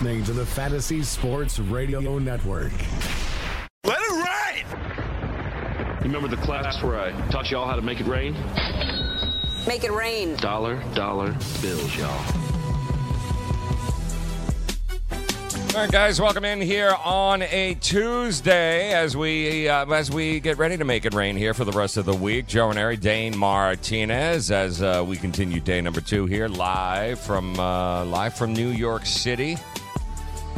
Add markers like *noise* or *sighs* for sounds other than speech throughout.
You're listening to the Fantasy Sports Radio Network. Let it rain! You remember the class where I taught y'all how to make it rain? Make it rain. Dollar, dollar bills, y'all. All right, guys, welcome in here on a Tuesday as we uh, as we get ready to make it rain here for the rest of the week. Joe Ranieri, Dane Martinez, as uh, we continue day number two here live from uh, live from New York City,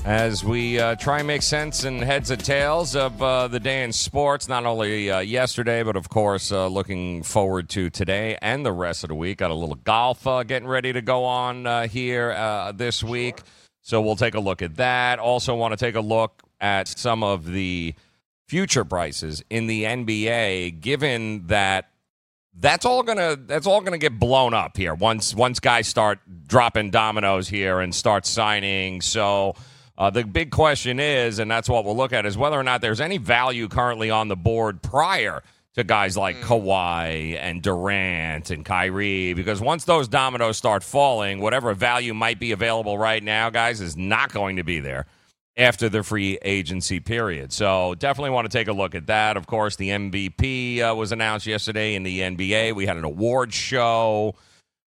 as we uh, try and make sense and heads and tails of uh, the day in sports. Not only uh, yesterday, but of course looking forward to today and the rest of the week. Got a little golf getting ready to go on here this week. Sure. So we'll take a look at that. Also, want to take a look at some of the future prices in the NBA, given that that's all gonna that's all gonna get blown up here once once guys start dropping dominoes here and start signing. So. Uh, the big question is, and that's what we'll look at, is whether or not there's any value currently on the board prior to guys like mm. Kawhi and Durant and Kyrie because once those dominoes start falling, whatever value might be available right now, guys, is not going to be there after the free agency period. So definitely want to take a look at that. Of course, the MVP uh, was announced yesterday in the NBA. We had an award show.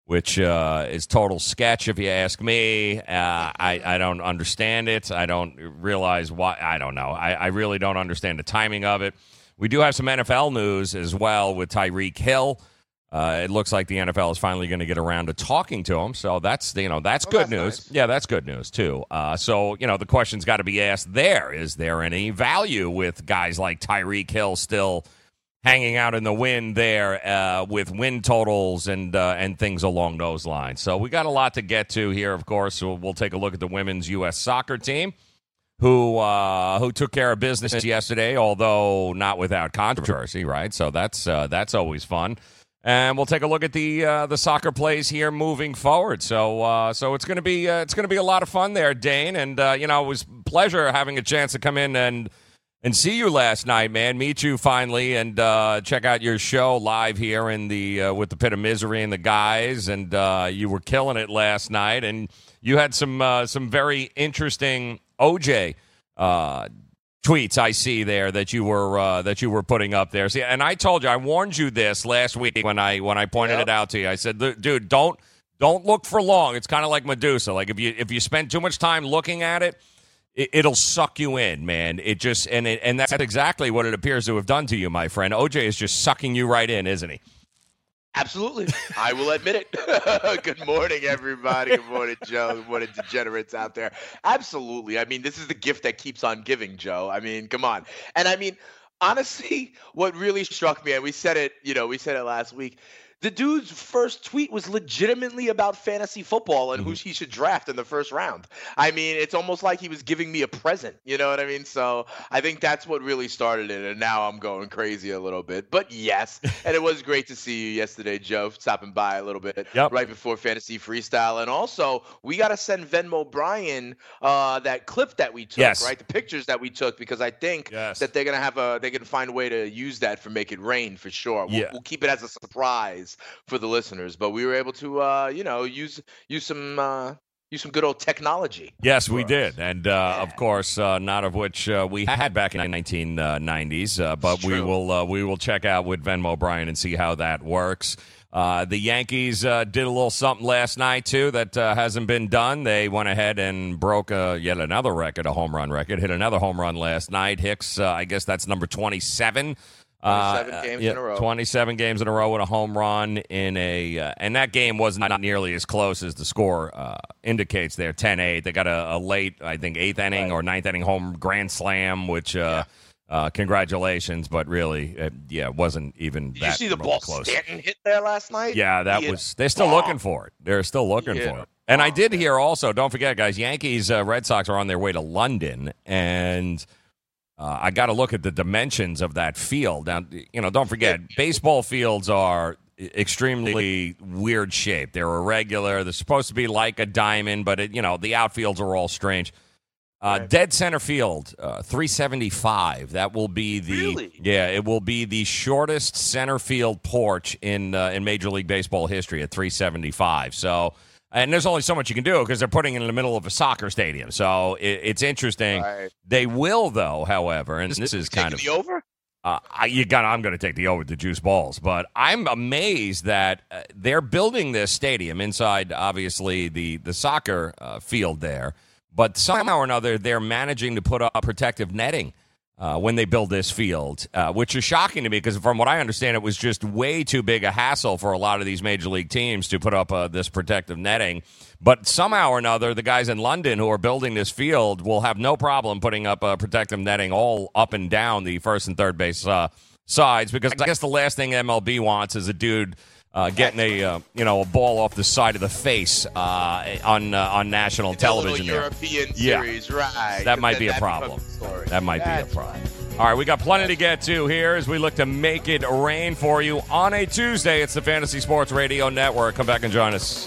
Which uh, is total sketch, if you ask me. Uh, I, I don't understand it. I don't realize why. I don't know. I, I really don't understand the timing of it. We do have some NFL news as well with Tyreek Hill. Uh, it looks like the NFL is finally going to get around to talking to him, so that's you know that's well, good that's news. Nice. Yeah, that's good news too. Uh, so you know the question's got to be asked: There is there any value with guys like Tyreek Hill still hanging out in the wind there uh, with wind totals and uh, and things along those lines? So we got a lot to get to here. Of course, so we'll take a look at the women's U.S. soccer team who uh, who took care of business yesterday, although not without controversy, right? So that's uh, that's always fun. And we'll take a look at the uh, the soccer plays here moving forward. So uh, so it's gonna be it's gonna be a lot of fun there, Dane. And you know it was pleasure having a chance to come in and and see you last night, man. Meet you finally and check out your show live here in the with the pit of misery and the guys. And you were killing it last night. And you had some some very interesting OJ uh, tweets I see there that you were uh, that you were putting up there. See, and I told you I warned you this last week when I when I pointed yep. it out to you. I said, dude, don't don't look for long. It's kind of like Medusa. Like if you if you spend too much time looking at it, it will suck you in, man. It just and it, and that's exactly what it appears to have done to you, my friend. OJ is just sucking you right in, isn't he? Absolutely. I will admit it. *laughs* Good morning, everybody. Good morning, Joe. Good morning, degenerates out there. Absolutely. I mean, this is the gift that keeps on giving, Joe. I mean, come on. And I mean, honestly, what really struck me, and we said it, you know, we said it last week, the dude's first tweet was legitimately about fantasy football and mm-hmm. who he should draft in the first round. I mean, it's almost like he was giving me a present. You know what I mean? So I think that's what really started it. And now I'm going crazy a little bit. But yes, *laughs* and it was great to see you yesterday, Joe, stopping by a little bit yep. right before fantasy freestyle. And also, we got to send Venmo Brian uh, that clip that we took, yes. right? The pictures that we took, because I think yes. that they're going to have a, they can find a way to use that for Make It Rain for sure. We'll, yeah. we'll keep it as a surprise for the listeners. But we were able to, uh, you know, use use some uh, use some good old technology. Yes, we us. did, and uh, yeah. of course, uh, not of which uh, we had back in the 1990s. Uh, but we will uh, we will check out with Venmo Brian and see how that works. Uh, the Yankees did a little something last night too that hasn't been done. They went ahead and broke yet another record, a home run record. Hit another home run last night. Hicks, I guess that's number twenty-seven 27 uh, games yeah, in a row. 27 games in a row with a home run in a uh, and that game was not nearly as close as the score uh, indicates there 10-8 they got a, a, late i think eighth inning right. or ninth inning home grand slam which uh, yeah. Uh, congratulations, but really, it, yeah, it wasn't even Did that you see the ball close. Stanton hit there last night? Yeah, that he was. They're still looking for it. They're still looking for it. And I did hear also, don't forget, guys, Yankees, uh, Red Sox are on their way to London, and uh, I got to look at the dimensions of that field. Now, you know, don't forget, baseball fields are extremely weird shape. They're irregular. They're supposed to be like a diamond, but it, you know, the outfields are all strange. Uh, Dead center field, uh, 375. That will be the Really? yeah. It will be the shortest center field porch in uh, in Major League Baseball history at 375. So, and there's only so much you can do because they're putting it in the middle of a soccer stadium. So it, it's interesting. Right. They will, though, however, and this is kind of the over. uh, I, you got. I'm going to take the over the juice balls, but I'm amazed that uh, they're building this stadium inside, obviously the the soccer uh, field there, but somehow or another they're managing to put up protective netting uh, when they build this field, uh, which is shocking to me because from what I understand, it was just way too big a hassle for a lot of these major league teams to put up uh, this protective netting. But somehow or another, the guys in London who are building this field will have no problem putting up uh, protective netting all up and down the first and third base uh, sides because I guess the last thing MLB wants is a dude. Uh, getting a uh, you know a ball off the side of the face uh, on uh, on national television. The there. European Yeah. series, right? That might be a problem. becomes the story. That might be a problem. All right, we got plenty to get to here as we look to make it rain for you on a Tuesday. It's the Fantasy Sports Radio Network. Come back and join us.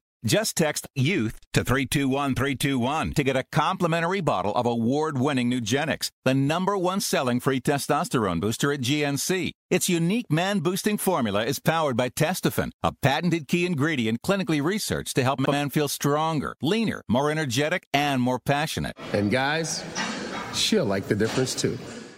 Just text YOUTH to 321321 to get a complimentary bottle of award winning Nugenix, the number one selling free testosterone booster at GNC. Its unique man boosting formula is powered by Testofen, a patented key ingredient clinically researched to help a man feel stronger, leaner, more energetic, and more passionate. And guys, she'll like the difference too.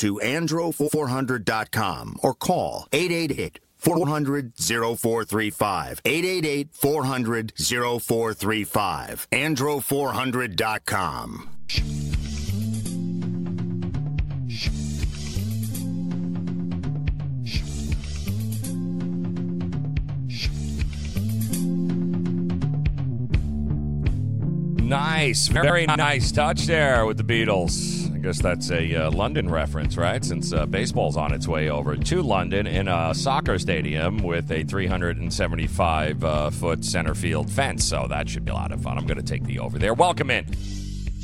to andro400.com or call 888 400 0435. 888 400 0435. Andro400.com. Nice, very nice touch there with the Beatles. Guess that's a uh, London reference, right? Since uh, baseball's on its way over to London in a soccer stadium with a 375 uh, foot center field fence. So that should be a lot of fun. I'm going to take the over there. Welcome in.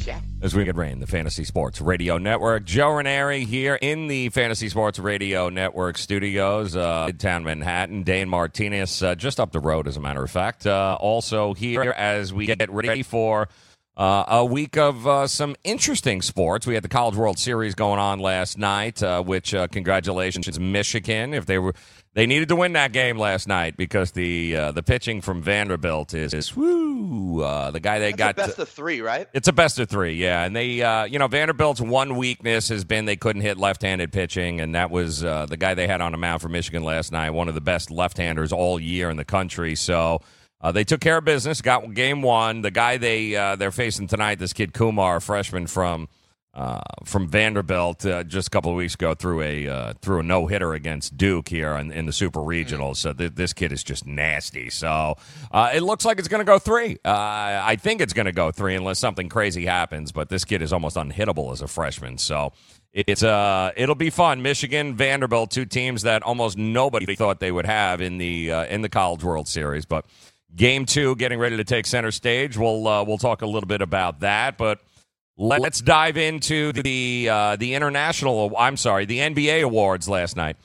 Yeah. As we get rain, the Fantasy Sports Radio Network. Joe Ranieri here in the Fantasy Sports Radio Network studios, uh, Midtown Manhattan. Dane Martinez uh, just up the road, as a matter of fact. Uh, also here as we get ready for uh, a week of uh, some interesting sports. We had the College World Series going on last night, uh, which uh, congratulations Michigan if they were they needed to win that game last night because the uh, the pitching from Vanderbilt is, is woo uh, the guy they That's got a best of three, right? it's a best of three, yeah. And they, uh, you know, Vanderbilt's one weakness has been they couldn't hit left-handed pitching, and that was uh, the guy they had on the mound for Michigan last night, one of the best left-handers all year in the country. So uh, they took care of business, got game one. The guy they uh, they're facing tonight, this kid Kumar, freshman from. Uh, from Vanderbilt, uh, just a couple of weeks ago, threw a uh, threw a no hitter against Duke here in, in the Super Regionals. So th- this kid is just nasty. So uh, it looks like it's going to go three. I think it's going to go three unless something crazy happens. But this kid is almost unhittable as a freshman. So it's uh it'll be fun. Michigan, Vanderbilt, two teams that almost nobody thought they would have in the uh, in the College World Series, but. Game two, getting ready to take center stage. We'll uh, we'll talk a little bit about that, but let's dive into the uh, the international. I'm sorry, the NBA awards last night.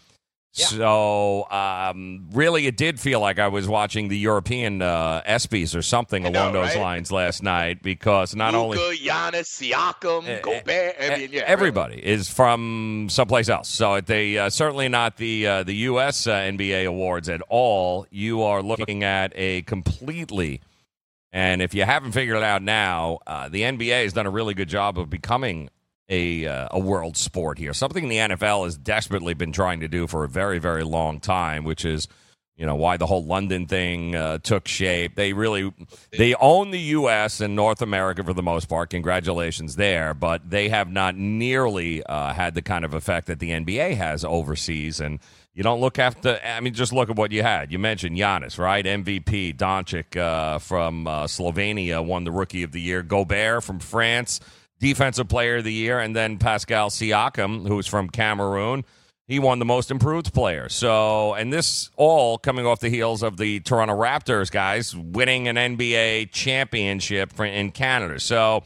So um, really, it did feel like I was watching the European uh, ESPYS or something know, along those right? lines last night because not only Luka, Giannis, Siakam, Gobert. I mean, yeah, everybody is from someplace else. So they uh, certainly not the uh, the U.S. Uh, NBA awards at all. You are looking at a completely, and if you haven't figured it out now, uh, the NBA has done a really good job of becoming a uh, a world sport here. Something the NFL has desperately been trying to do for a very very long time, which is you know why the whole London thing uh, took shape. They really they own the U.S. and North America for the most part. Congratulations there, but they have not nearly uh, had the kind of effect that the NBA has overseas. And you don't look after. I mean, just look at what you had. You mentioned Giannis, right? MVP Doncic uh, from uh, Slovenia won the Rookie of the Year. Gobert from France, Defensive Player of the Year, and then Pascal Siakam, who's from Cameroon. He won the most improved player. So, and this all coming off the heels of the Toronto Raptors guys winning an NBA championship for, in Canada. So,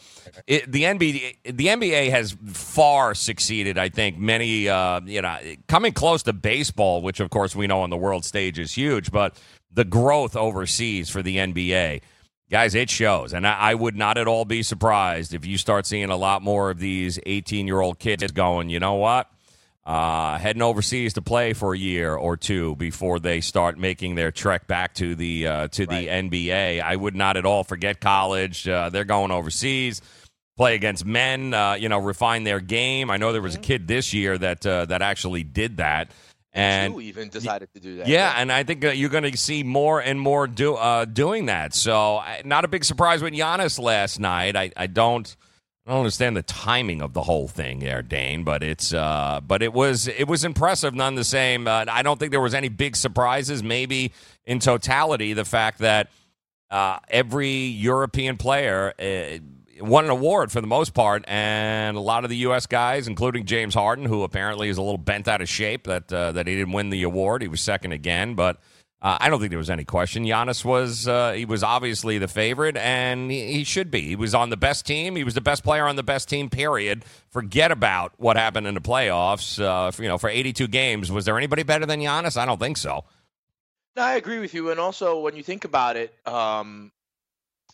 it, the NBA the NBA has far succeeded. I think many uh, you know coming close to baseball, which of course we know on the world stage is huge, but the growth overseas for the NBA. Guys, it shows. And I, I would not at all be surprised if you start seeing a lot more of these 18 year old kids going, you know what? uh, heading overseas to play for a year or two before they start making their trek back to the uh, to the NBA. I would not at all forget college. Uh, they're going overseas, play against men. Uh, you know, refine their game. I know there was a kid this year that uh, that actually did that. And Two even decided to do that. yeah, and I think uh, you're going to see more and more do, uh, doing that. So, not a big surprise with Giannis last night. I, I don't. I don't understand the timing of the whole thing there, Dane, but it's uh, but it was it was impressive none the same. Uh, I don't think there was any big surprises. Maybe in totality, the fact that uh, every European player uh, won an award for the most part, and a lot of the U.S. guys, including James Harden, who apparently is a little bent out of shape that uh, that he didn't win the award. He was second again, but. Uh, I don't think there was any question. Giannis was uh, he was obviously the favorite, and he, he should be. He was on the best team. He was the best player on the best team. Period. Forget about what happened in the playoffs. Uh, for, you know, for 82 games, was there anybody better than Giannis? I don't think so. I agree with you. And also, when you think about it, um,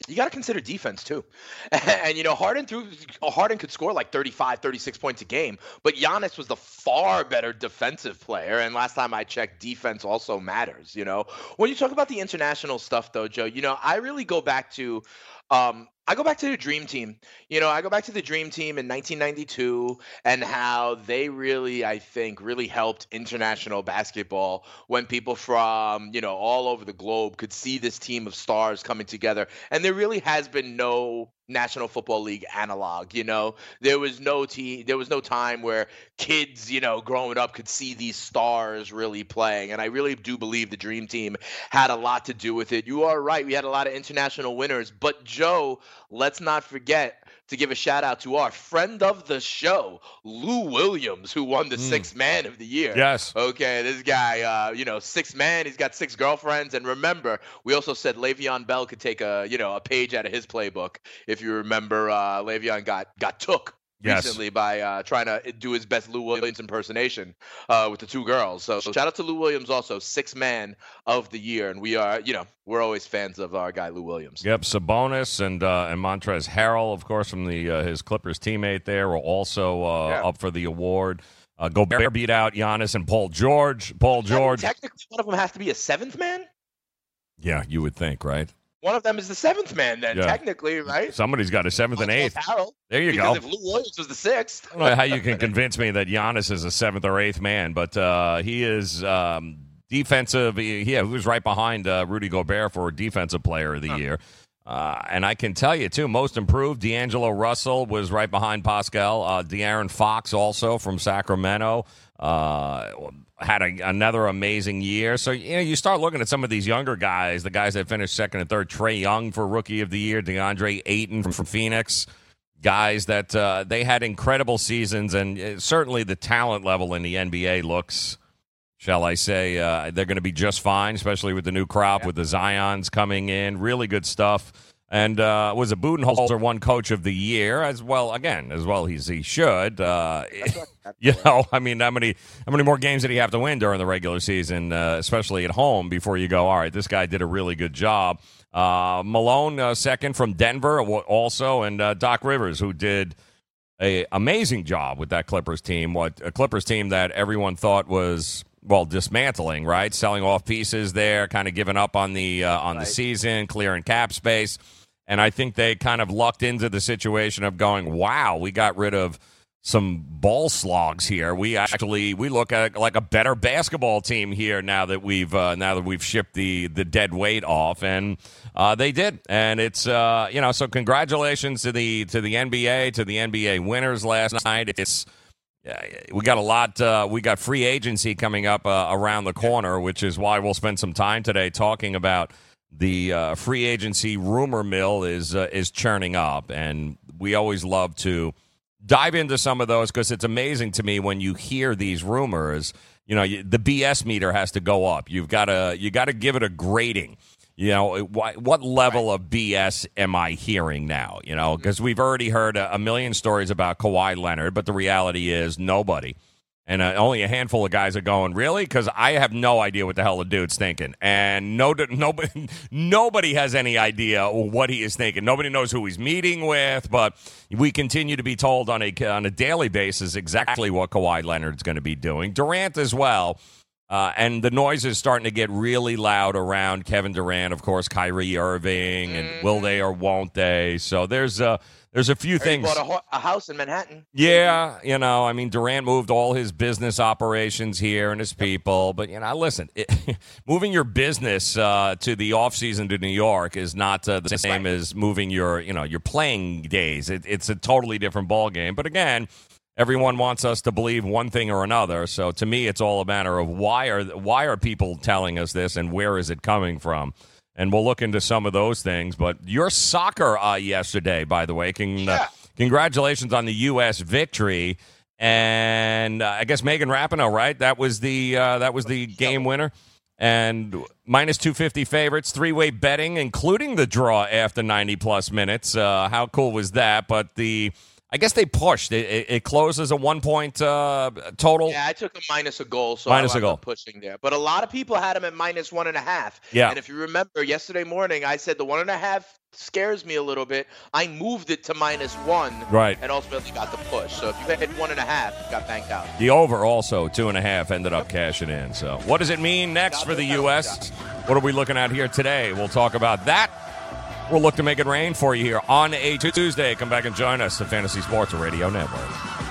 you got to consider defense too. *laughs* And, you know, Harden threw Harden could score like 35, 36 points a game, but Giannis was the far better defensive player. And last time I checked, defense also matters. You know, when you talk about the international stuff, though, Joe, you know, I really go back to. Um, I go back to the Dream Team. You know, I go back to the Dream Team in 1992 and how they really, I think, really helped international basketball when people from, you know, all over the globe could see this team of stars coming together. And there really has been no National Football League analog. You know, there was no team, there was no time where kids, you know, growing up could see these stars really playing. And I really do believe the Dream Team had a lot to do with it. You are right. We had a lot of international winners. But, Joe, let's not forget to give a shout out to our friend of the show, Lou Williams, who won the mm. sixth man of the year. Yes. Okay, this guy, uh, you know, six man. He's got six girlfriends, and remember, we also said Le'Veon Bell could take a, you know, a page out of his playbook. If you remember, uh, Le'Veon got got took yes. recently by uh, trying to do his best Lou Williams impersonation uh, with the two girls. So, shout out to Lou Williams, also six man of the year, and we are, you know, we're always fans of our guy Lou Williams. Yep, Sabonis and uh, and Montrezl Harrell, of course, from the uh, his Clippers teammate there, were also uh, yeah. up for the award. Uh, Gobert beat out Giannis and Paul George. Paul George. technically, one of them has to be a seventh man. Yeah, you would think, right? One of them is the seventh man, then yeah. technically, right? Somebody's got a seventh and eighth. There you go. If Lou Williams was the sixth, I don't know how you can convince me that Giannis is a seventh or eighth man, but uh, he is um, defensive. He, he was right behind uh, Rudy Gobert for defensive player of the huh. year. Uh, and I can tell you too, most improved. D'Angelo Russell was right behind Pascal. Uh, De'Aaron Fox also from Sacramento. Uh, had a, another amazing year. So you know, you start looking at some of these younger guys, the guys that finished second and third. Trae Young for Rookie of the Year, DeAndre Ayton from, from Phoenix, guys that uh, they had incredible seasons, and uh, certainly the talent level in the NBA looks. Shall I say uh, they're going to be just fine, especially with the new crop, yeah. with the Zion's coming in. Really good stuff and uh, was a Budenholzer won coach of the year as well. Again, as well as he should. Uh, *laughs* you know, I mean, how many how many more games did he have to win during the regular season, uh, especially at home, before you go, all right, this guy did a really good job. Uh, Malone uh, second from Denver also, and uh, Doc Rivers who did a amazing job with that Clippers team. What a Clippers team that everyone thought was well dismantling, right? Selling off pieces there, kind of giving up on the on right. the season, clearing cap space. And I think they kind of lucked into the situation of going, wow, we got rid of some ball slogs here. We actually we look at like a better basketball team here now that we've uh, now that we've shipped the the dead weight off, and uh, they did. And it's uh, you know so congratulations to the to the NBA to the NBA winners last night. It's we got a lot. Uh, we got free agency coming up uh, around the corner, which is why we'll spend some time today talking about the uh, free agency rumor mill is uh, is churning up, and we always love to dive into some of those because it's amazing to me when you hear these rumors. You know, the BS meter has to go up. You've got to you got to give it a grading. You know, what, what level of BS am I hearing now? You know, because we've already heard a, a million stories about Kawhi Leonard, but the reality is nobody and uh, only a handful of guys are going really because I have no idea what the hell the dude's thinking, and no, *laughs* nobody, nobody has any idea what he is thinking. Nobody knows who he's meeting with, but we continue to be told on a on a daily basis exactly what Kawhi Leonard's going to be doing. Durant as well. Uh, and the noise is starting to get really loud around Kevin Durant, of course, Kyrie Irving, and will they or won't they? So there's a there's a few things. Bought a, ho- a, house in Manhattan. Yeah, you know, I mean, Durant moved all his business operations here and his people, but you know, listen, it, *laughs* moving your business uh, to the off season to New York is not uh, the same as moving your, you know, your playing days. It, it's a totally different ball game. But again, everyone wants us to believe one thing or another. So to me, it's all a matter of why are why are people telling us this and where is it coming from and we'll look into some of those things. But your soccer uh, yesterday, by the way, can, uh, yeah. uh, congratulations on the U.S. victory. And uh, I guess Megan Rapinoe, right? That was the uh, that was the game winner. And minus 250 favorites, three way betting, including the draw after 90 plus minutes. Uh, how cool was that? But the I guess they pushed. It, it, it closed as a one point uh, total. Yeah, I took a minus a goal, so minus I a goal pushing there. But a lot of people had them at minus one and a half. Yeah. And if you remember yesterday morning, I said the one and a half scares me a little bit. I moved it to minus one. Right. And ultimately got the push. So if you hit one and a half, you got banked out. The over also two and a half ended up cashing in. So what does it mean next for the U.S.? What are we looking at here today? We'll talk about that We'll look to make it rain for you here on a Tuesday. Come back and join us, the Fantasy Sports Radio Network.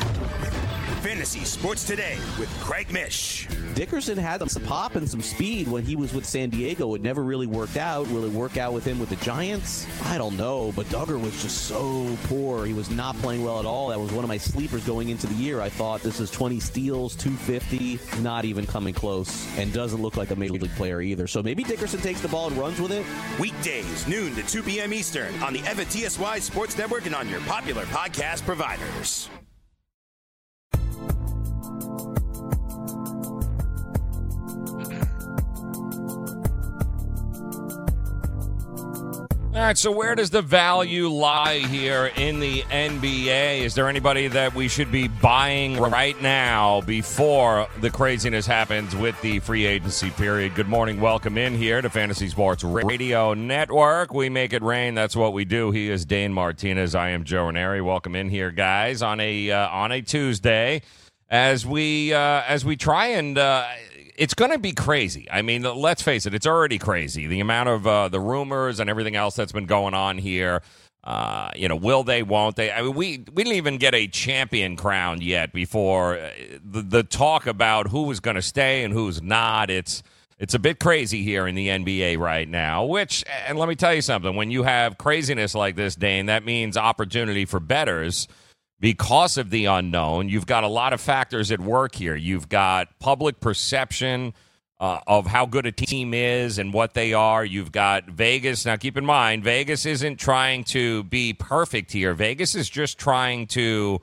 Fantasy Sports Today with Craig Mish. Dickerson had some pop and some speed when he was with San Diego. It never really worked out. Really work out with him with the Giants? I don't know, but Duggar was just so poor. He was not playing well at all. That was one of my sleepers going into the year. I thought this is 20 steals, 250, not even coming close, and doesn't look like a major league player either. So maybe Dickerson takes the ball and runs with it. Weekdays, noon to 2 p.m. Eastern on the FNTSY Sports Network and on your popular podcast providers. All right, so where does the value lie here in the NBA? Is there anybody that we should be buying right now before the craziness happens with the free agency period? Good morning. Welcome in here to Fantasy Sports Radio Network. We make it rain. That's what we do. He is Dane Martinez. I am Joe Ranieri. Welcome in here, guys, on a uh, on a Tuesday as we uh, as we try and uh, it's going to be crazy. I mean, let's face it, it's already crazy. The amount of uh, the rumors and everything else that's been going on here. Uh, you know, will they? Won't they? I mean, we we didn't even get a champion crowned yet before uh, the the talk about who is going to stay and who's not. It's it's a bit crazy here in the NBA right now. Which, and let me tell you something: when you have craziness like this, Dane, that means opportunity for betters because of the unknown. You've got a lot of factors at work here. You've got public perception uh, of how good a team is and what they are. You've got Vegas. Now, keep in mind, Vegas isn't trying to be perfect here. Vegas is just trying to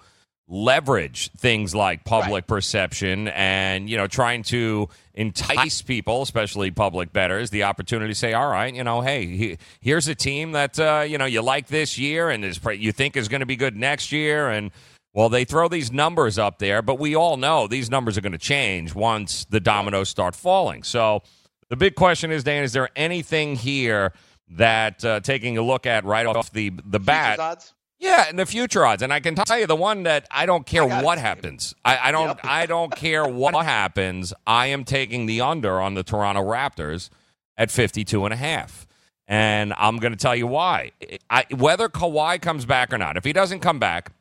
leverage things like public right. perception and you know trying to entice people especially public betters the opportunity to say all right you know hey he, here's a team that uh, you know you like this year and is you think is going to be good next year. And well they throw these numbers up there but we all know these numbers are going to change once the dominoes start falling. So the big question is dan is there anything here that uh, taking a look at right off the the bat yeah, and the future odds, and I can tell you the one that I don't care I what happens. I, I don't. Yep. I don't care what *laughs* happens. I am taking the under on the Toronto Raptors at 52 and a half. And I'm going to tell you why. I, whether Kawhi comes back or not, if he doesn't come back,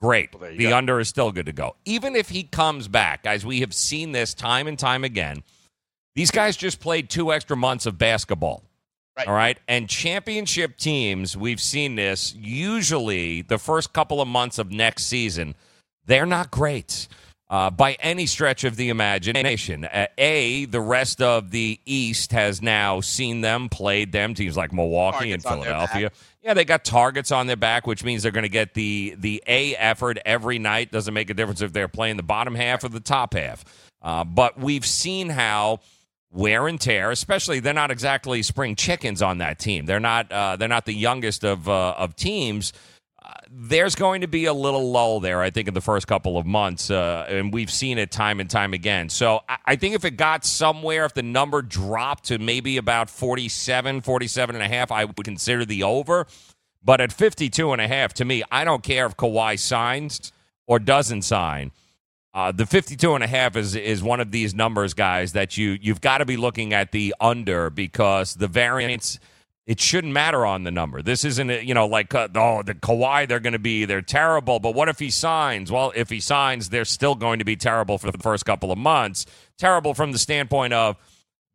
great. Well, the go. under is still good to go. Even if he comes back, guys, we have seen this time and time again. These guys just played two extra months of basketball. Right. All right. And championship teams, we've seen this usually the first couple of months of next season, they're not great uh, by any stretch of the imagination. Uh, a, the rest of the East has now seen them, played them, teams like Milwaukee and Targets their Philadelphia. Yeah, they got targets on their back, which means they're going to get the the A effort every night. Doesn't make a difference if they're playing the bottom half or the top half. Uh, but we've seen how wear and tear, especially they're not exactly spring chickens on that team. They're not uh, they're not the youngest of uh, of teams. Uh, there's going to be a little lull there, I think, in the first couple of months, uh, and we've seen it time and time again. So I, think if it got somewhere, if the number dropped to maybe about 47, 47 and a half, I would consider the over. But at 52 and a half, to me, I don't care if Kawhi signs or doesn't sign. Uh, the 52 and a half is is one of these numbers guys that you you've got to be looking at the under because the variance it shouldn't matter on the number. This isn't you know like uh, oh the Kawhi they're going to be they're terrible, but what if he signs? Well, if he signs, they're still going to be terrible for the first couple of months. Terrible from the standpoint of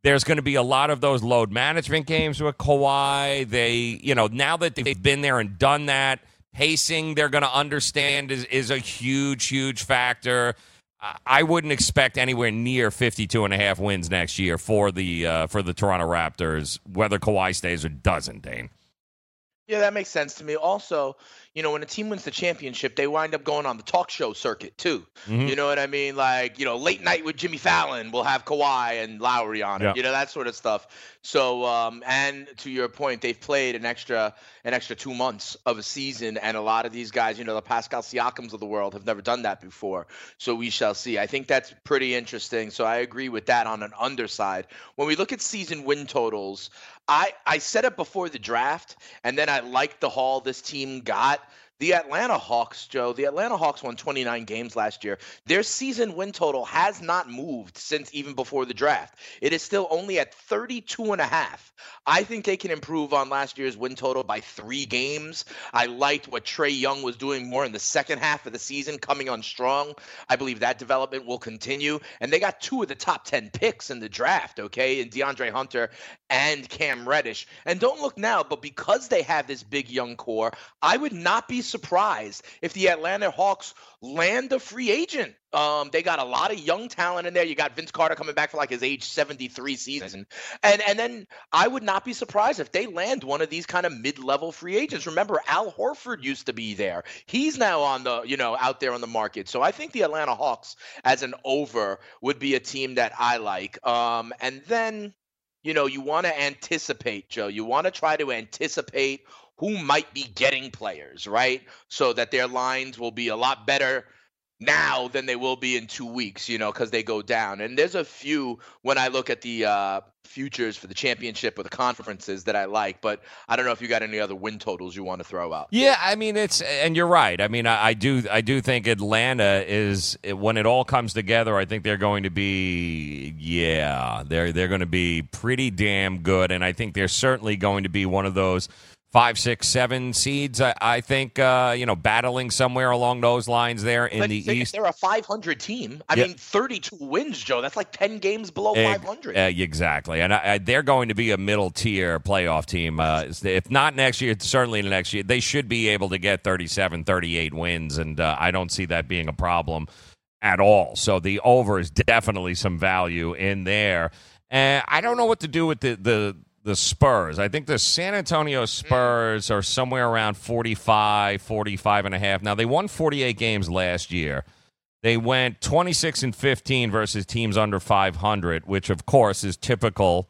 there's going to be a lot of those load management games with Kawhi. They, you know, now that they've been there and done that, pacing they're going to understand is, is a huge, huge factor. I- wouldn't expect anywhere near 52 and a half wins next year for the uh, for the Toronto Raptors, whether Kawhi stays or doesn't, Dane. Yeah, that makes sense to me. Also, you know, when a team wins the championship, they wind up going on the talk show circuit too. Mhm. You know what I mean? Like, you know, late night with Jimmy Fallon, we'll have Kawhi and Lowry on it. Yeah. You know, that sort of stuff. So, um, and to your point, they've played an extra an extra two months of a season, and a lot of these guys, you know, the Pascal Siakams of the world have never done that before. So we shall see. I think that's pretty interesting. So I agree with that on an underside. When we look at season win totals, I I said it before the draft, and then I liked the haul this team got. The Atlanta Hawks, Joe, the Atlanta Hawks won 29 games last year. Their season win total has not moved since even before the draft. It is still only at 32 and a half. I think they can improve on last year's win total by three games. I liked what Trae Young was doing more in the second half of the season, coming on strong. I believe that development will continue. And they got two of the top 10 picks in the draft, okay, in DeAndre Hunter and Cam Reddish. And don't look now, but because they have this big young core, I would not be surprised if the Atlanta Hawks land a free agent. Um, they got a lot of young talent in there. You got Vince Carter coming back for like his age 73 season. And and then I would not be surprised if they land one of these kind of mid-level free agents. Remember Al Horford used to be there. He's now on the, you know, out there on the market. So I think the Atlanta Hawks as an over would be a team that I like. Um, and then you know, you want to anticipate, Joe. You want to try to anticipate who might be getting players, right? So that their lines will be a lot better now than they will be in two weeks, you know, because they go down. And there's a few when I look at the uh, futures for the championship or the conferences that I like, but I don't know if you got any other win totals you want to throw out. Yeah, I mean it's, and you're right. I mean, I, I do, I do think Atlanta is when it all comes together. I think they're going to be, yeah, they're they're going to be pretty damn good, and I think they're certainly going to be one of those five, six, seven seeds. I, I think, uh, you know, battling somewhere along those lines there in Like, the they- East. They're a 500 team. I Yeah. mean, 32 wins, Joe. That's like 10 games below Ex- 500. uh, exactly, and I, I, they're going to be a middle tier playoff team. Uh, if not next year, certainly the next year, they should be able to get 37, 38 wins, and uh, I don't see that being a problem at all. So the over is definitely some value in there. And I don't know what to do with the the the Spurs. I think the San Antonio Spurs are somewhere around 45, 45 and a half. Now they won 48 games last year. They went 26 and 15 versus teams under 500, which of course is typical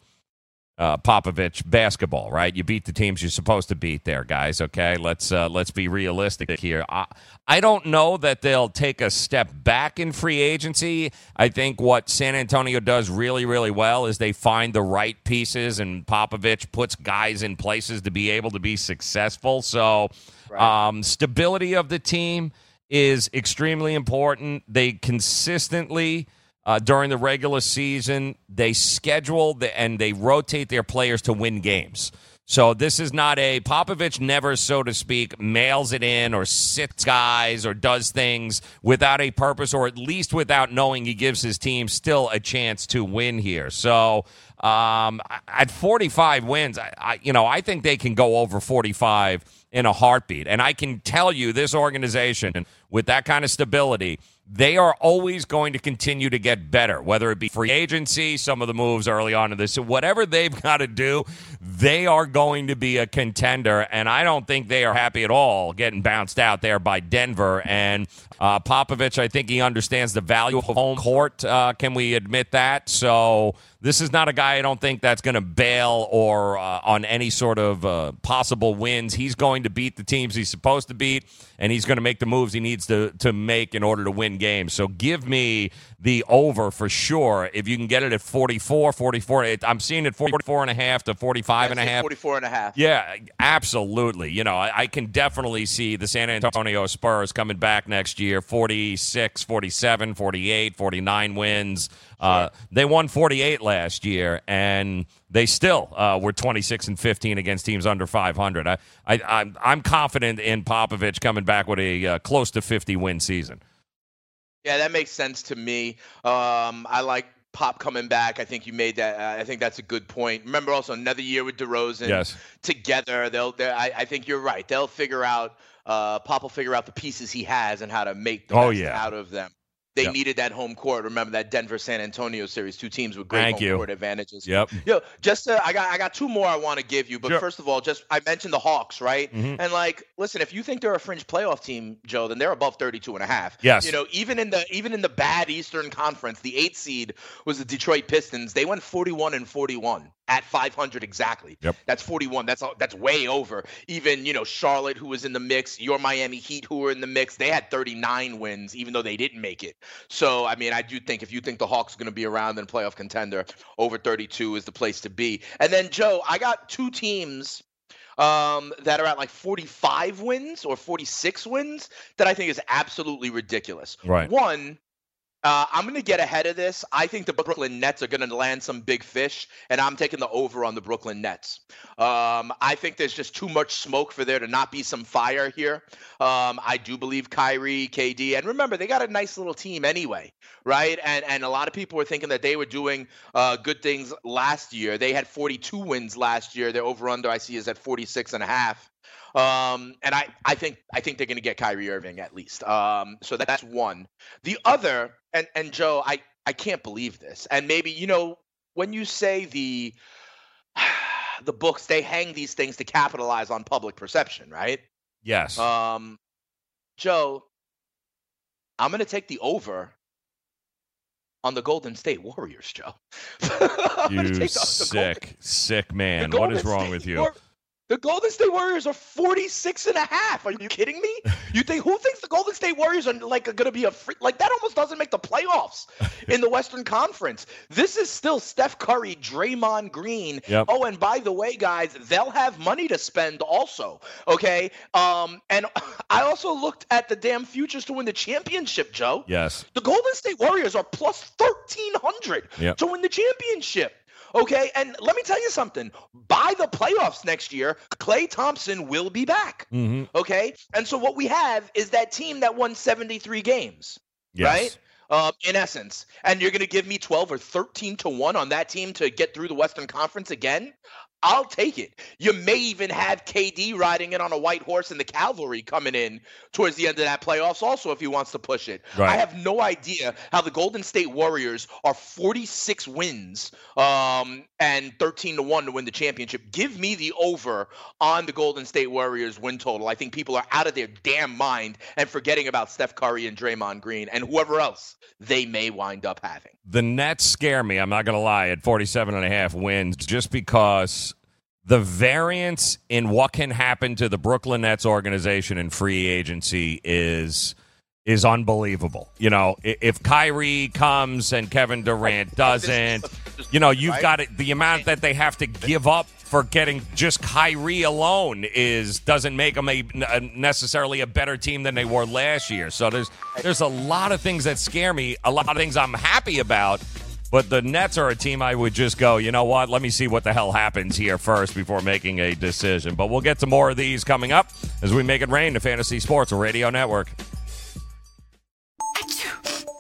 uh, Popovich basketball, right? You beat the teams you're supposed to beat there, guys. Okay, let's uh, let's be realistic here. I, I don't know that they'll take a step back in free agency. I think what San Antonio does really, really well is they find the right pieces, and Popovich puts guys in places to be able to be successful. So, um, stability of the team is extremely important. They consistently uh, during the regular season. They schedule the, and they rotate their players to win games. So this is not a Popovich never, so to speak, mails it in or sits guys or does things without a purpose or at least without knowing he gives his team still a chance to win here. So um, at 45 wins, I, I, you know, I think they can go over 45 in a heartbeat. And I can tell you, this organization with that kind of stability they are always going to continue to get better, whether it be free agency, some of the moves early on in this, whatever they've *laughs* got to do, they are going to be a contender. And I don't think they are happy at all getting bounced out there by Denver. And uh, Popovich, I think he understands the value of home court. Uh, can we admit that? So this is not a guy I don't think that's going to bail or uh, on any sort of uh, possible wins. He's going to beat the teams he's supposed to beat, and he's going to make the moves he needs to to make in order to win games. So give me the over for sure. If you can get it at 44, 44, it, I'm seeing it 44 and a half to 45 and a half. 44 and a half. Yeah, absolutely. You know, I, I can definitely see the San Antonio Spurs coming back next year 46, 47, 48, 49 wins. Uh, they won 48 last year, and they still uh, were 26 and 15 against teams under 500. I, I, I'm, I'm confident in Popovich coming back with a uh, close to 50 win season. Yeah, that makes sense to me. Um, I like Pop coming back. I think you made that. Uh, I think that's a good point. Remember, also another year with DeRozan. Yes. Together, they'll. I, I think you're right. They'll figure out. Uh, Pop will figure out the pieces he has and how to make the Oh, best yeah. out of them. They Yep. needed that home court. Remember that Denver San Antonio series, two teams with great Thank home you. court advantages. Yep. Yo, just to, I got I got two more I want to give you, but Sure. first of all, just I mentioned the Hawks, right? Mhm. And like, listen, if you think they're a fringe playoff team, Joe, then they're above 32 and a half. Yes. You know, even in the even in the bad Eastern Conference, the 8th seed was the Detroit Pistons. They went 41 and 41 at 500 exactly. Yep. That's 41. That's that's way over. Even, you know, Charlotte who was in the mix, your Miami Heat who were in the mix, they had 39 wins even though they didn't make it. So, I mean, I do think if you think the Hawks are going to be around and playoff contender, over 32 is the place to be. And then Joe, I got two teams um, that are at like 45 wins or 46 wins that I think is absolutely ridiculous. Right. One, uh, I'm going to get ahead of this. I think the Brooklyn Nets are going to land some big fish, and I'm taking the over on the Brooklyn Nets. Um, I think there's just too much smoke for there to not be some fire here. Um, I do believe Kyrie, KD, and remember they got a nice little team anyway, right? And and a lot of people were thinking that they were doing uh, good things last year. They had 42 wins last year. Their over under I see is at 46 and a half. Um, and I, I think I think they're going to get Kyrie Irving at least. Um, so that's one. The other, and and Joe, I I can't believe this. And maybe you know when you say the *sighs* the books, they hang these things to capitalize on public perception, right? Yes. Um, Joe, I'm going to take the over on the Golden State Warriors, Joe. *laughs* You the Golden- sick, sick man. What is wrong State with you? War- The Golden State Warriors are 46 and a half. Are you kidding me? You think who thinks the Golden State Warriors are like going to be a free, like that almost doesn't make the playoffs *laughs* in the Western Conference. This is still Steph Curry, Draymond Green. Yep. Oh, and by the way, guys, they'll have money to spend also. Okay? Um and *laughs* I also looked at the damn futures to win the championship, Joe. Yes. The Golden State Warriors are plus 1300 Yep. to win the championship. Okay, and let me tell you something. By the playoffs next year, Klay Thompson will be back. Mm-hmm. Okay, and so what we have is that team that won 73 games, Yes. right? Um, in essence, and you're going to give me 12 or 13 to one on that team to get through the Western Conference again. I'll take it. You may even have KD riding in on a white horse and the cavalry coming in towards the end of that playoffs, also, if he wants to push it. Right. I have no idea how the Golden State Warriors are 46 wins um, and 13 to 1 to win the championship. Give me the over on the Golden State Warriors win total. I think people are out of their damn mind and forgetting about Steph Curry and Draymond Green and whoever else they may wind up having. The Nets scare me. I'm not going to lie at 47 and a half wins just because the variance in what can happen to the Brooklyn Nets organization in free agency is is unbelievable. You know, if Kyrie comes and Kevin Durant *laughs* doesn't, you know, you've got it, the amount that they have to give up for getting just Kyrie alone is doesn't make them a, a necessarily a better team than they were last year. So there's there's a lot of things that scare me, a lot of things I'm happy about. But the Nets are a team I would just go, you know what? Let me see what the hell happens here first before making a decision. But we'll get to more of these coming up as we make it rain to Fantasy Sports Radio Network.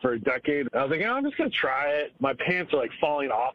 for a decade. I was like, I'm just gonna try it. My pants are like falling off.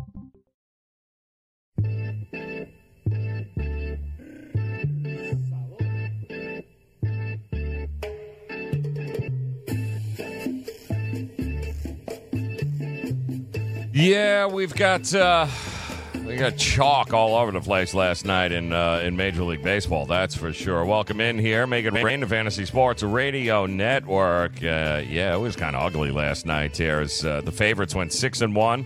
Yeah, we've got uh, we got chalk all over the place last night in uh, in Major League Baseball. That's for sure. Welcome in here, make it rain to Fantasy Sports Radio Network. Uh, yeah, it was kind of ugly last night. Here, as uh, the favorites went six and one.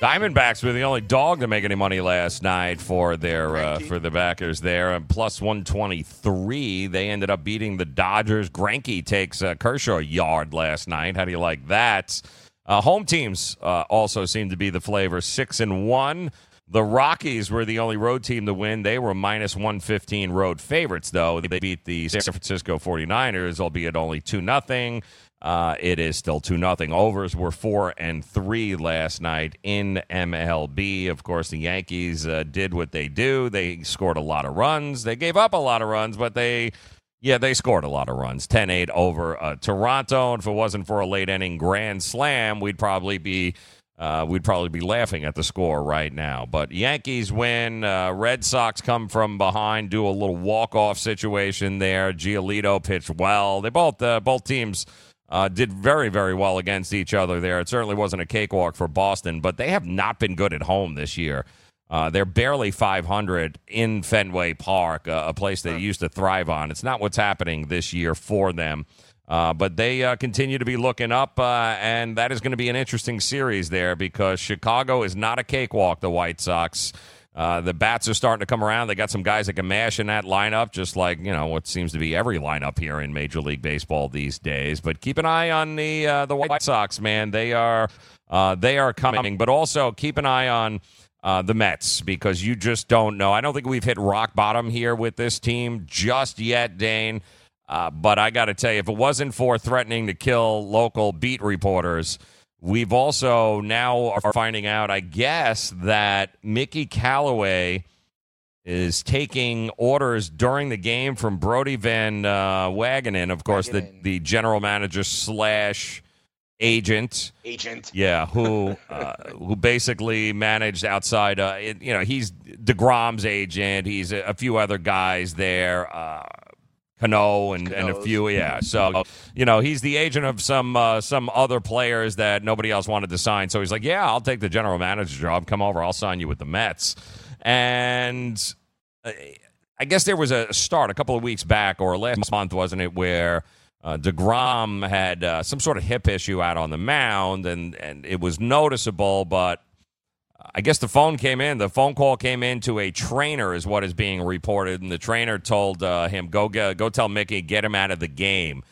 Diamondbacks were the only dog to make any money last night for their uh, for the backers there. And plus 123, they ended up beating the Dodgers. Greinke takes uh, Kershaw yard last night. How do you like that? Uh, home teams uh, also seem to be the flavor. Six and one. The Rockies were the only road team to win. They were minus 115 road favorites, though. They beat the San Francisco 49ers, albeit only 2 nothing. Uh, it is still 2 nothing. Overs were 4 and 3 last night in MLB. Of course, the Yankees uh, did what they do. They scored a lot of runs. They gave up a lot of runs, but they yeah, they scored a lot of runs. 10 8 over uh, Toronto. And if it wasn't for a late inning grand slam, we'd probably be. Uh, we'd probably be laughing at the score right now. But Yankees win. Uh, Red Sox come from behind, do a little walk off situation there. Giolito pitched well. They both uh, both teams uh, did very very well against each other there. It certainly wasn't a cakewalk for Boston, but they have not been good at home this year. Uh, they're barely 500 in Fenway Park, uh, a place they used to thrive on. It's not what's happening this year for them. Uh, but they uh, continue to be looking up, uh, and that is going to be an interesting series there because Chicago is not a cakewalk, the White Sox. Uh, the bats are starting to come around. They got some guys that can mash in that lineup, just like you know what seems to be every lineup here in Major League Baseball these days. But keep an eye on the uh, the White Sox, man. They are uh, they are coming, but also keep an eye on uh, the Mets because you just don't know. I don't think we've hit rock bottom here with this team just yet, Dane. Uh, but I got to tell you, if it wasn't for threatening to kill local beat reporters, we've also now are finding out, I guess, that Mickey Callaway is taking orders during the game from Brodie Van uh, Wagenen, of course, the, the general manager slash agent. Agent. Yeah, who *laughs* uh, who basically managed outside. Uh, it, you know, he's Degrom's agent. He's a, a few other guys there. Uh, Cano and, and a few, yeah. So you know he's the agent of some uh, some other players that nobody else wanted to sign. So he's like, yeah, I'll take the general manager job. Come over, I'll sign you with the Mets. And uh, I guess there was a start a couple of weeks back or last month, wasn't it, where uh, Degrom had uh, some sort of hip issue out on the mound, and and it was noticeable, but I guess the phone came in. The phone call came in to a trainer, is what is being reported, and the trainer told uh, him, "Go get, go tell Mickey, get him out of the game."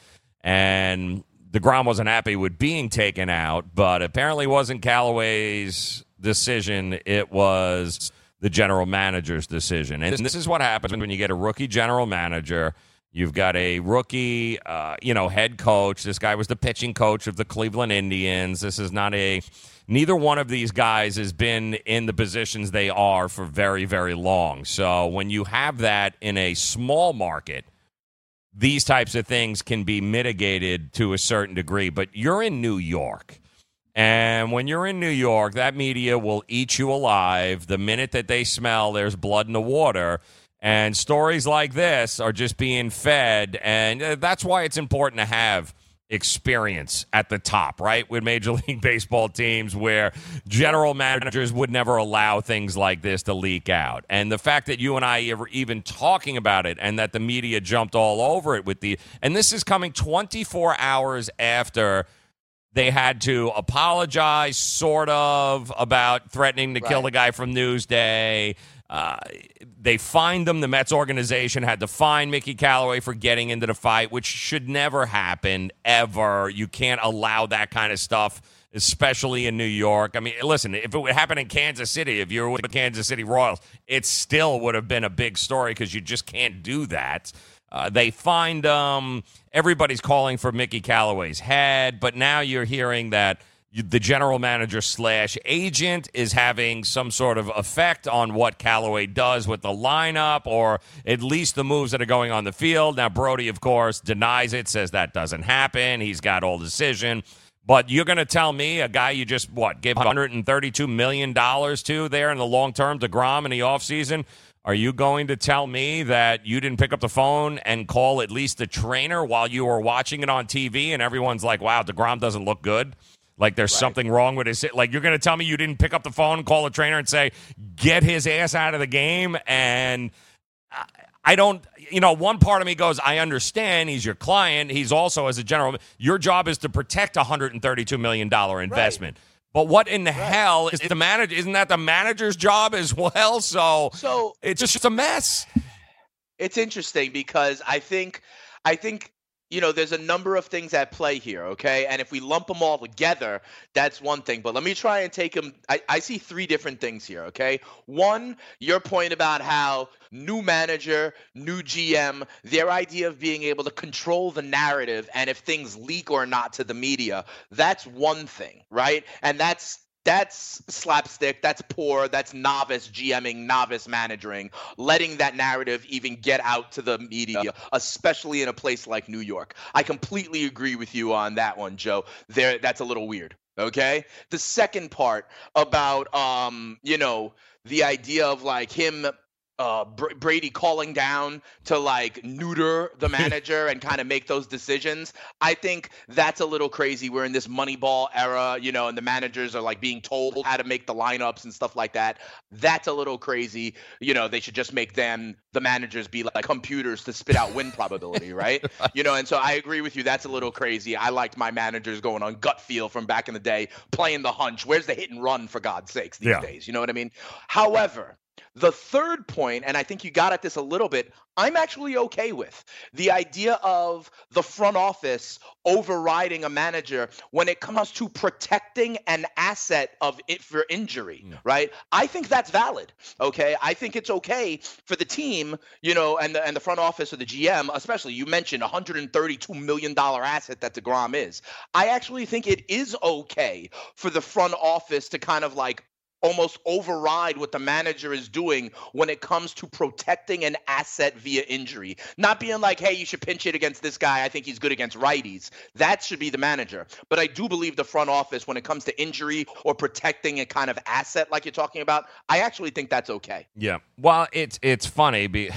And Degrom wasn't happy with being taken out, but apparently wasn't Callaway's decision. It was the general manager's decision, and this is what happens when you get a rookie general manager. You've got a rookie, uh, you know, head coach. This guy was the pitching coach of the Cleveland Indians. This is not a neither one of these guys has been in the positions they are for very, very long. So when you have that in a small market, these types of things can be mitigated to a certain degree. But you're in New York. And when you're in New York, that media will eat you alive the minute that they smell there's blood in the water. And stories like this are just being fed. And uh, that's why it's important to have experience at the top, right? With Major *laughs* League Baseball teams where general managers would never allow things like this to leak out. And the fact that you and I are even talking about it and that the media jumped all over it with the and this is coming 24 hours after they had to apologize sort of about threatening to right. kill the guy from Newsday. Uh, they fined them. The Mets organization had to fine Mickey Callaway for getting into the fight, which should never happen ever. You can't allow that kind of stuff, especially in New York. I mean, listen, if it would happen in Kansas City, if you were with the Kansas City Royals, it still would have been a big story because you just can't do that. Uh, they find um, everybody's calling for Mickey Callaway's head, but now you're hearing that the general manager slash agent is having some sort of effect on what Callaway does with the lineup or at least the moves that are going on the field. Now, Brodie, of course, denies it, says that doesn't happen. He's got all decision. But you're going to tell me a guy you just, what, gave $132 million to there in the long term, DeGrom in the offseason, are you going to tell me that you didn't pick up the phone and call at least the trainer while you were watching it on TV and everyone's like, wow, DeGrom doesn't look good? Like there's right. something wrong with his. Like you're going to tell me you didn't pick up the phone, call the trainer, and say, "Get his ass out of the game." And I don't. You know, one part of me goes, I understand he's your client. He's also as a general. Your job is to protect a 132 million dollar investment. Right. But what in the right. hell is the manager? Isn't that the manager's job as well? So, so it's just a mess. It's interesting because I think, I think you know, there's a number of things at play here, okay? And if we lump them all together, that's one thing. But let me try and take them. I, I see three different things here, okay? One, your point about how new manager, new GM, their idea of being able to control the narrative and if things leak or not to the media, that's one thing, right? And that's that's slapstick. That's poor. That's novice GMing, novice managing, letting that narrative even get out to the media, especially in a place like New York. I completely agree with you on that one, Joe. There, that's a little weird. Okay. The second part about, um, you know, the idea of like him uh, Brady calling down to like neuter the *laughs* manager and kind of make those decisions. I think that's a little crazy. We're in this Moneyball era, you know, and the managers are like being told how to make the lineups and stuff like that. That's a little crazy. You know, they should just make them the managers be like computers to spit out win probability, *laughs* right? You know, and so I agree with you. That's a little crazy. I liked my managers going on gut feel from back in the day, playing the hunch. Where's the hit and run for God's sakes these yeah. days? You know what I mean? However, The third point, and I think you got at this a little bit, I'm actually okay with the idea of the front office overriding a manager when it comes to protecting an asset of it for injury, hmm. right? I think that's valid. Okay. I think it's okay for the team, you know, and the and the front office or the GM, especially you mentioned 132 million dollar asset that DeGrom is. I actually think it is okay for the front office to kind of like almost override what the manager is doing when it comes to protecting an asset via injury. Not being like, hey, you should pinch it against this guy. I think he's good against righties. That should be the manager. But I do believe the front office, when it comes to injury or protecting a kind of asset like you're talking about, I actually think that's okay. Yeah. Well, it's it's funny. Be,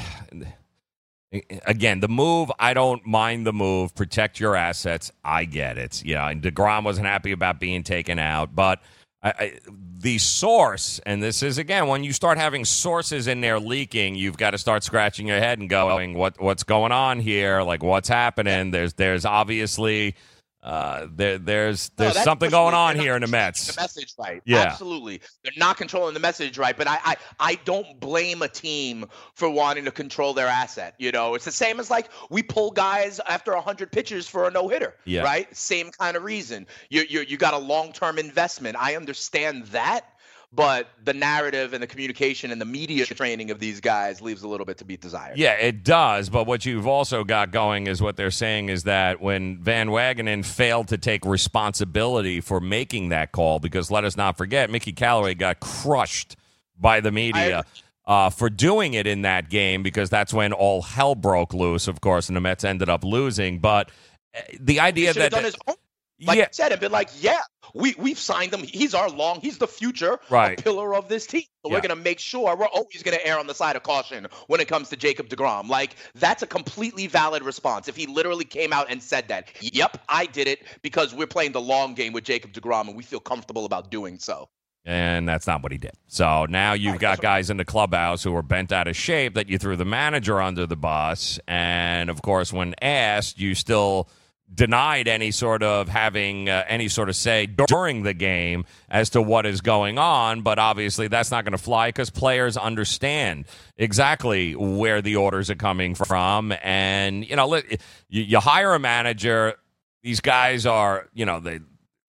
again, the move. I don't mind the move. Protect your assets. I get it. Yeah. And Degrom wasn't happy about being taken out, but. I, I, the source, and this is again when you start having sources in there leaking, you've got to start scratching your head and going, "What what's going on here? Like what's happening?" There's there's obviously uh, there there's there's that's something going on here in the Mets. The message right. Yeah. Absolutely. They're not controlling the message right. But I, I I don't blame a team for wanting to control their asset. You know, it's the same as like we pull guys after hundred pitches for a no hitter. Yeah. Right. Same kind of reason. You you you got a long term investment. I understand that. But the narrative and the communication and the media training of these guys leaves a little bit to be desired. Yeah, it does. But what you've also got going is what they're saying is that when Van Wagenen failed to take responsibility for making that call, because let us not forget, Mickey Callaway got crushed by the media. Uh, for doing it in that game because that's when all hell broke loose, of course, and the Mets ended up losing. But uh, the idea that done his own. Like Yeah. said, and been like, yeah, we we've signed him. He's our long. He's the future Right. pillar of this team. So Yeah. we're gonna make sure we're always gonna err on the side of caution when it comes to Jacob Degrom. Like that's a completely valid response. If he literally came out and said that, yep, I did it because we're playing the long game with Jacob Degrom and we feel comfortable about doing so. And that's not what he did. So now you've got guys in the clubhouse who are bent out of shape that you threw the manager under the bus. And of course, when asked, you still denied any sort of having uh, any sort of say during the game as to what is going on. But obviously, that's not going to fly because players understand exactly where the orders are coming from. And, you know, you, hire a manager, these guys are, you know, they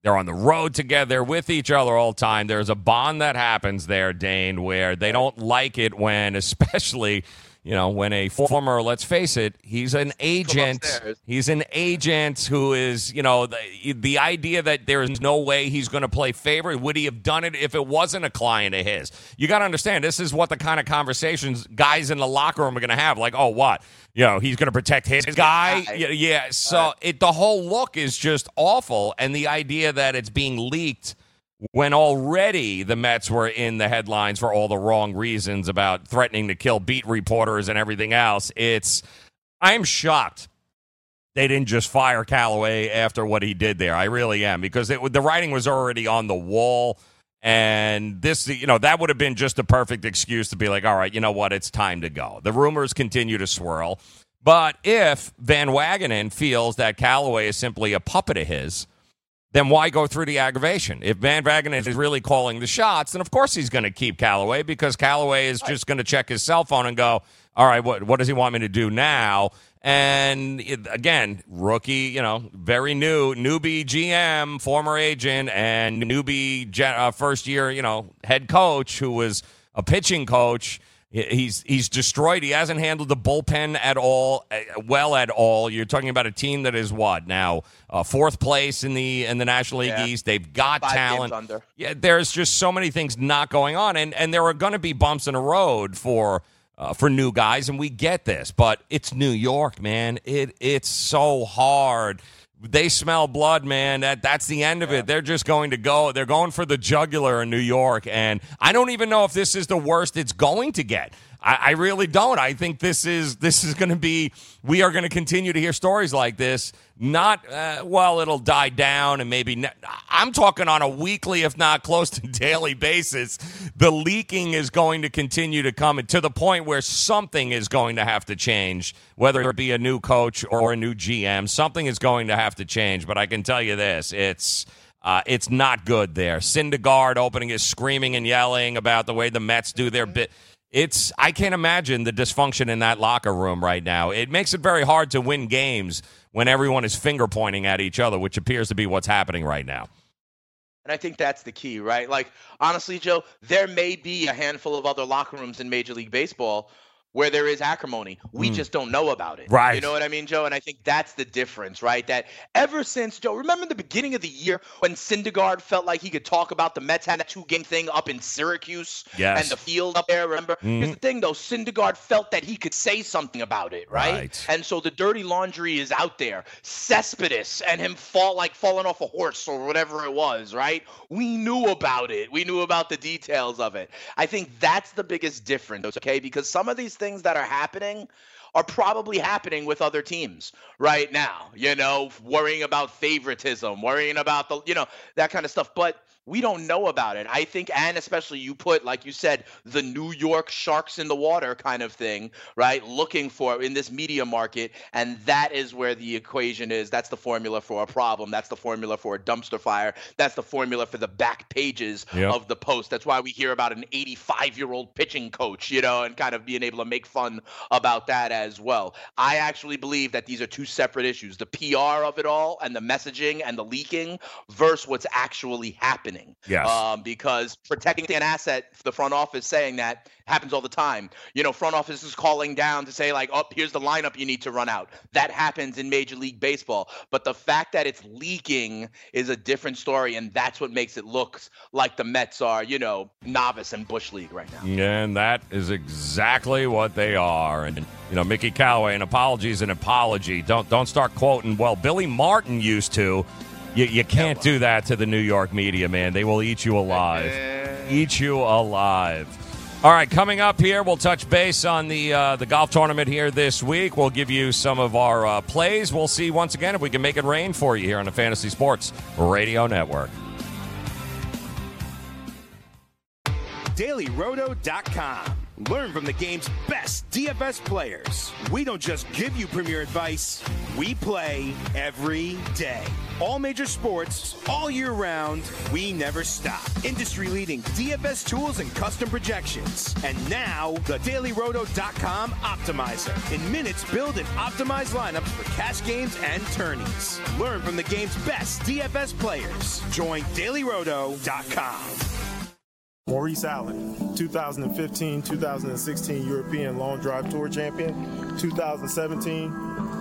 they're on the road together with each other all the time. There's a bond that happens there, Dane, where they don't like it when, *laughs* especially, you know, when a former, let's face it, he's an agent. He's an agent who is, you know, the, the idea that there is no way he's going to play favor. Would he have done it if it wasn't a client of his? You got to understand, this is what the kind of conversations guys in the locker room are going to have. Like, oh, what? You know, he's going to protect his guy. Yeah, yeah. So it, the whole look is just awful. And the idea that it's being leaked when already the Mets were in the headlines for all the wrong reasons about threatening to kill beat reporters and everything else. It's I'm shocked they didn't just fire Callaway after what he did there. I really am because it, the writing was already on the wall. And this, you know, that would have been just a perfect excuse to be like, all right, you know what? It's time to go. The rumors continue to swirl. But if Van Wagenen feels that Callaway is simply a puppet of his, then why go through the aggravation? If Van Wagenen is really calling the shots, then of course he's going to keep Callaway because Callaway is just going to check his cell phone and go, all right, what, what does he want me to do now? And it- again, rookie, you know, very new, newbie GM, former agent, and newbie uh, first year, you know, head coach who was a pitching coach. He- He's he's destroyed. He hasn't handled the bullpen at all, uh, well at all. You're talking about a team that is what now uh, fourth place in the in the National League Yeah. East. They've got Five talent. Yeah, there's just so many things not going on, and and there are going to be bumps in the road for uh, for new guys, and we get this, but it's New York, man. It it's so hard. They smell blood, man. That that's the end of it. They're just going to go. They're going for the jugular in New York, and I don't even know if this is the worst it's going to get. I, I really don't. I think this is this is going to be. We are going to continue to hear stories like this. Not uh, well, it'll die down, and maybe ne- I'm talking on a weekly, if not close to *laughs* daily basis. The leaking is going to continue to come to the point where something is going to have to change, whether it be a new coach or a new GM. Something is going to have to change. But I can tell you this: it's. Uh, it's not good there. Syndergaard opening is screaming and yelling about the way the Mets do their bit it's I can't imagine the dysfunction in that locker room right now. It makes it very hard to win games when everyone is finger pointing at each other, which appears to be what's happening right now. And I think that's the key, right? Like, honestly, Joe, there may be a handful of other locker rooms in Major League Baseball where there is acrimony. We Mm. just don't know about it. Right. You know what I mean, Joe? And I think that's the difference, right? That ever since, Joe, remember the beginning of the year when Syndergaard felt like he could talk about the Mets had a two game thing up in Syracuse Yes. and the field up there, remember? Here's Mhm. the thing, though. Syndergaard felt that he could say something about it, right? Right. And so the dirty laundry is out there. Cespedes and him fall like falling off a horse or whatever it was, right? We knew about it. We knew about the details of it. I think that's the biggest difference, okay? Because some of these things that are happening are probably happening with other teams right now, you know, worrying about favoritism, worrying about the, you know, that kind of stuff. But we don't know about it. I think, and especially you put, like you said, the New York sharks in the water kind of thing, right? Looking for in this media market. And that is where the equation is. That's the formula for a problem. That's the formula for a dumpster fire. That's the formula for the back pages Yep. of the post. That's why we hear about an 85 year old pitching coach, you know, and kind of being able to make fun about that as well. I actually believe that these are two separate issues the PR of it all and the messaging and the leaking versus what's actually happening. Yes. Um, because protecting an asset, the front office saying that happens all the time. You know, front office is calling down to say, like, oh, here's the lineup you need to run out. That happens in Major League Baseball. But the fact that it's leaking is a different story. And that's what makes it look like the Mets are, you know, novice and Bush League right now. And that is exactly what they are. And you know, Mickey Callaway, an apology is an apology. Don't don't start quoting. Well, Billy Martin used to. You, you can't do that to the New York media, man. They will eat you alive. Eat you alive. All right, coming up here, we'll touch base on the uh, the golf tournament here this week. We'll give you some of our uh, plays. We'll see once again if we can make it rain for you here on the Fantasy Sports Radio Network. DailyRoto.com. Learn from the game's best DFS players. We don't just give you premier advice, we play every day. All major sports, all year round, we never stop. Industry leading DFS tools and custom projections. And now, the DailyRoto.com Optimizer. In minutes, build and optimize lineups for cash games and tourneys. Learn from the game's best DFS players. Join DailyRoto.com. Maurice Allen, 2015 2016 European Long Drive Tour champion, 2017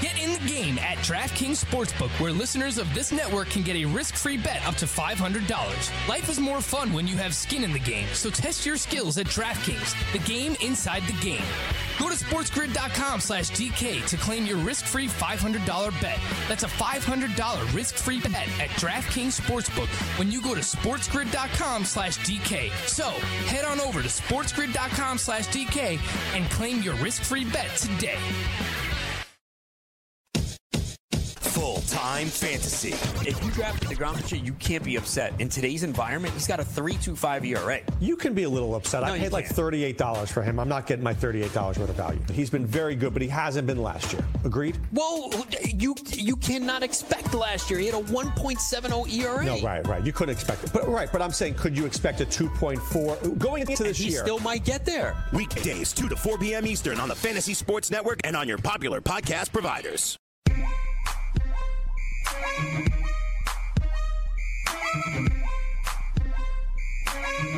Get in the game at DraftKings Sportsbook, where listeners of this network can get a risk-free bet up to $500. Life is more fun when you have skin in the game, so test your skills at DraftKings, the game inside the game. Go to sportsgrid.com slash DK to claim your risk-free $500 bet. That's a $500 risk-free bet at DraftKings Sportsbook when you go to sportsgrid.com slash DK. So head on over to sportsgrid.com slash DK and claim your risk-free bet today. Full all-time fantasy. If you drafted DeGrom this year, you can't be upset. In today's environment, he's got a 3.25 ERA. You can be a little upset. No, I paid like can't. $38 for him. I'm not getting my $38 worth of value. He's been very good, but he hasn't been last year. Agreed? Well, you you cannot expect last year. He had a 1.70 ERA. No, right, right. You couldn't expect it. But right, but I'm saying, could you expect a 2.4 going into this he year? still might get there. Weekdays 2 to 4 p.m. Eastern on the Fantasy Sports Network and on your popular podcast providers.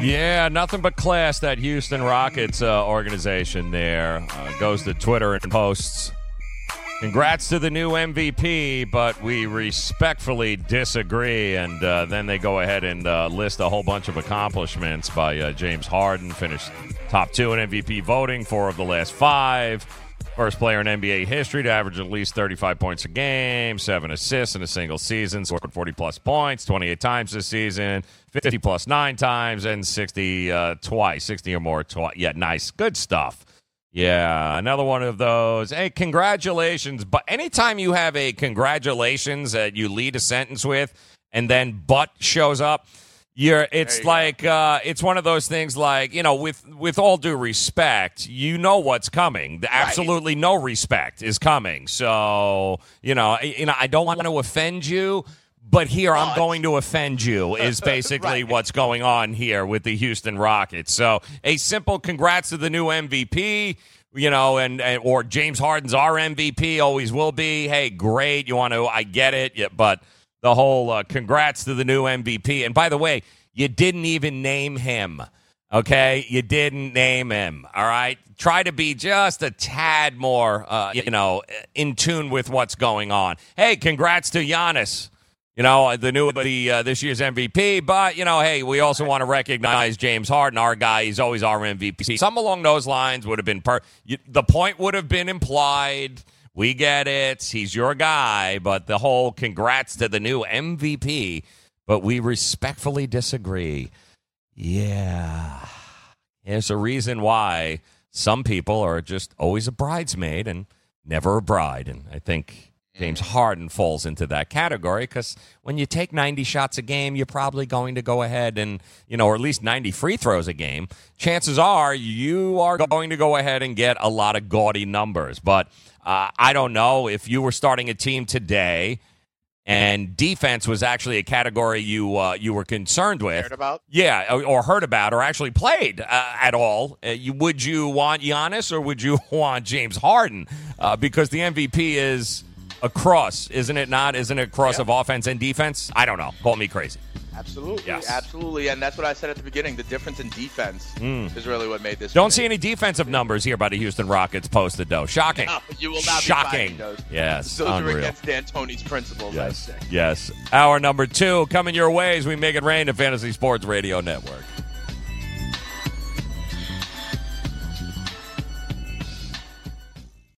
Yeah, nothing but class. That Houston Rockets uh, organization there uh, goes to Twitter and posts. Congrats to the new MVP, but we respectfully disagree. And uh, then they go ahead and uh, list a whole bunch of accomplishments by uh, James Harden, finished top two in MVP voting, four of the last five. First player in NBA history to average at least 35 points a game, seven assists in a single season, scored 40 plus points 28 times this season, 50 plus nine times, and 60 uh, twice, 60 or more twice. Yeah, nice. Good stuff. Yeah, another one of those. Hey, congratulations. But anytime you have a congratulations that you lead a sentence with and then but shows up, you're it's like uh, it's one of those things like, you know, with with all due respect, you know what's coming. Absolutely no respect is coming. So, you know, I- you know, I don't want to offend you, but here I'm going to offend you *laughs* is basically what's going on here with the Houston Rockets. So, a simple congrats to the new MVP, you know, and, and or James Harden's our MVP, always will be. Hey, great, you want to I get it, yeah, but the whole uh, congrats to the new MVP. And by the way, you didn't even name him. Okay, you didn't name him. All right, try to be just a tad more, uh, you know, in tune with what's going on. Hey, congrats to Giannis. You know, the new the, uh, this year's MVP. But you know, hey, we also want to recognize James Harden, our guy. He's always our MVP. Some along those lines would have been per. The point would have been implied. We get it. He's your guy. But the whole congrats to the new MVP. But we respectfully disagree. Yeah. There's a reason why some people are just always a bridesmaid and never a bride. And I think James mm. Harden falls into that category because when you take 90 shots a game, you're probably going to go ahead and, you know, or at least 90 free throws a game. Chances are you are going to go ahead and get a lot of gaudy numbers. But uh, I don't know if you were starting a team today and defense was actually a category you uh, you were concerned with. Yeah, or, or heard about, or actually played uh, at all. Uh, you, would you want Giannis or would you *laughs* want James Harden? Uh, because the MVP is across, isn't it? Not, isn't it? Cross of offense and defense. I don't know. Call me crazy. Absolutely, Yes. absolutely, and that's what I said at the beginning. The difference in defense Mm. is really what made this. Don't see any defensive numbers here by the Houston Rockets posted though. Shocking. No, you will not Shocking. those. Yes, those unreal. are against D'Antoni's principles. I Yes. say. Yes. Hour number two coming your way as we make it rain to Fantasy Sports Radio Network.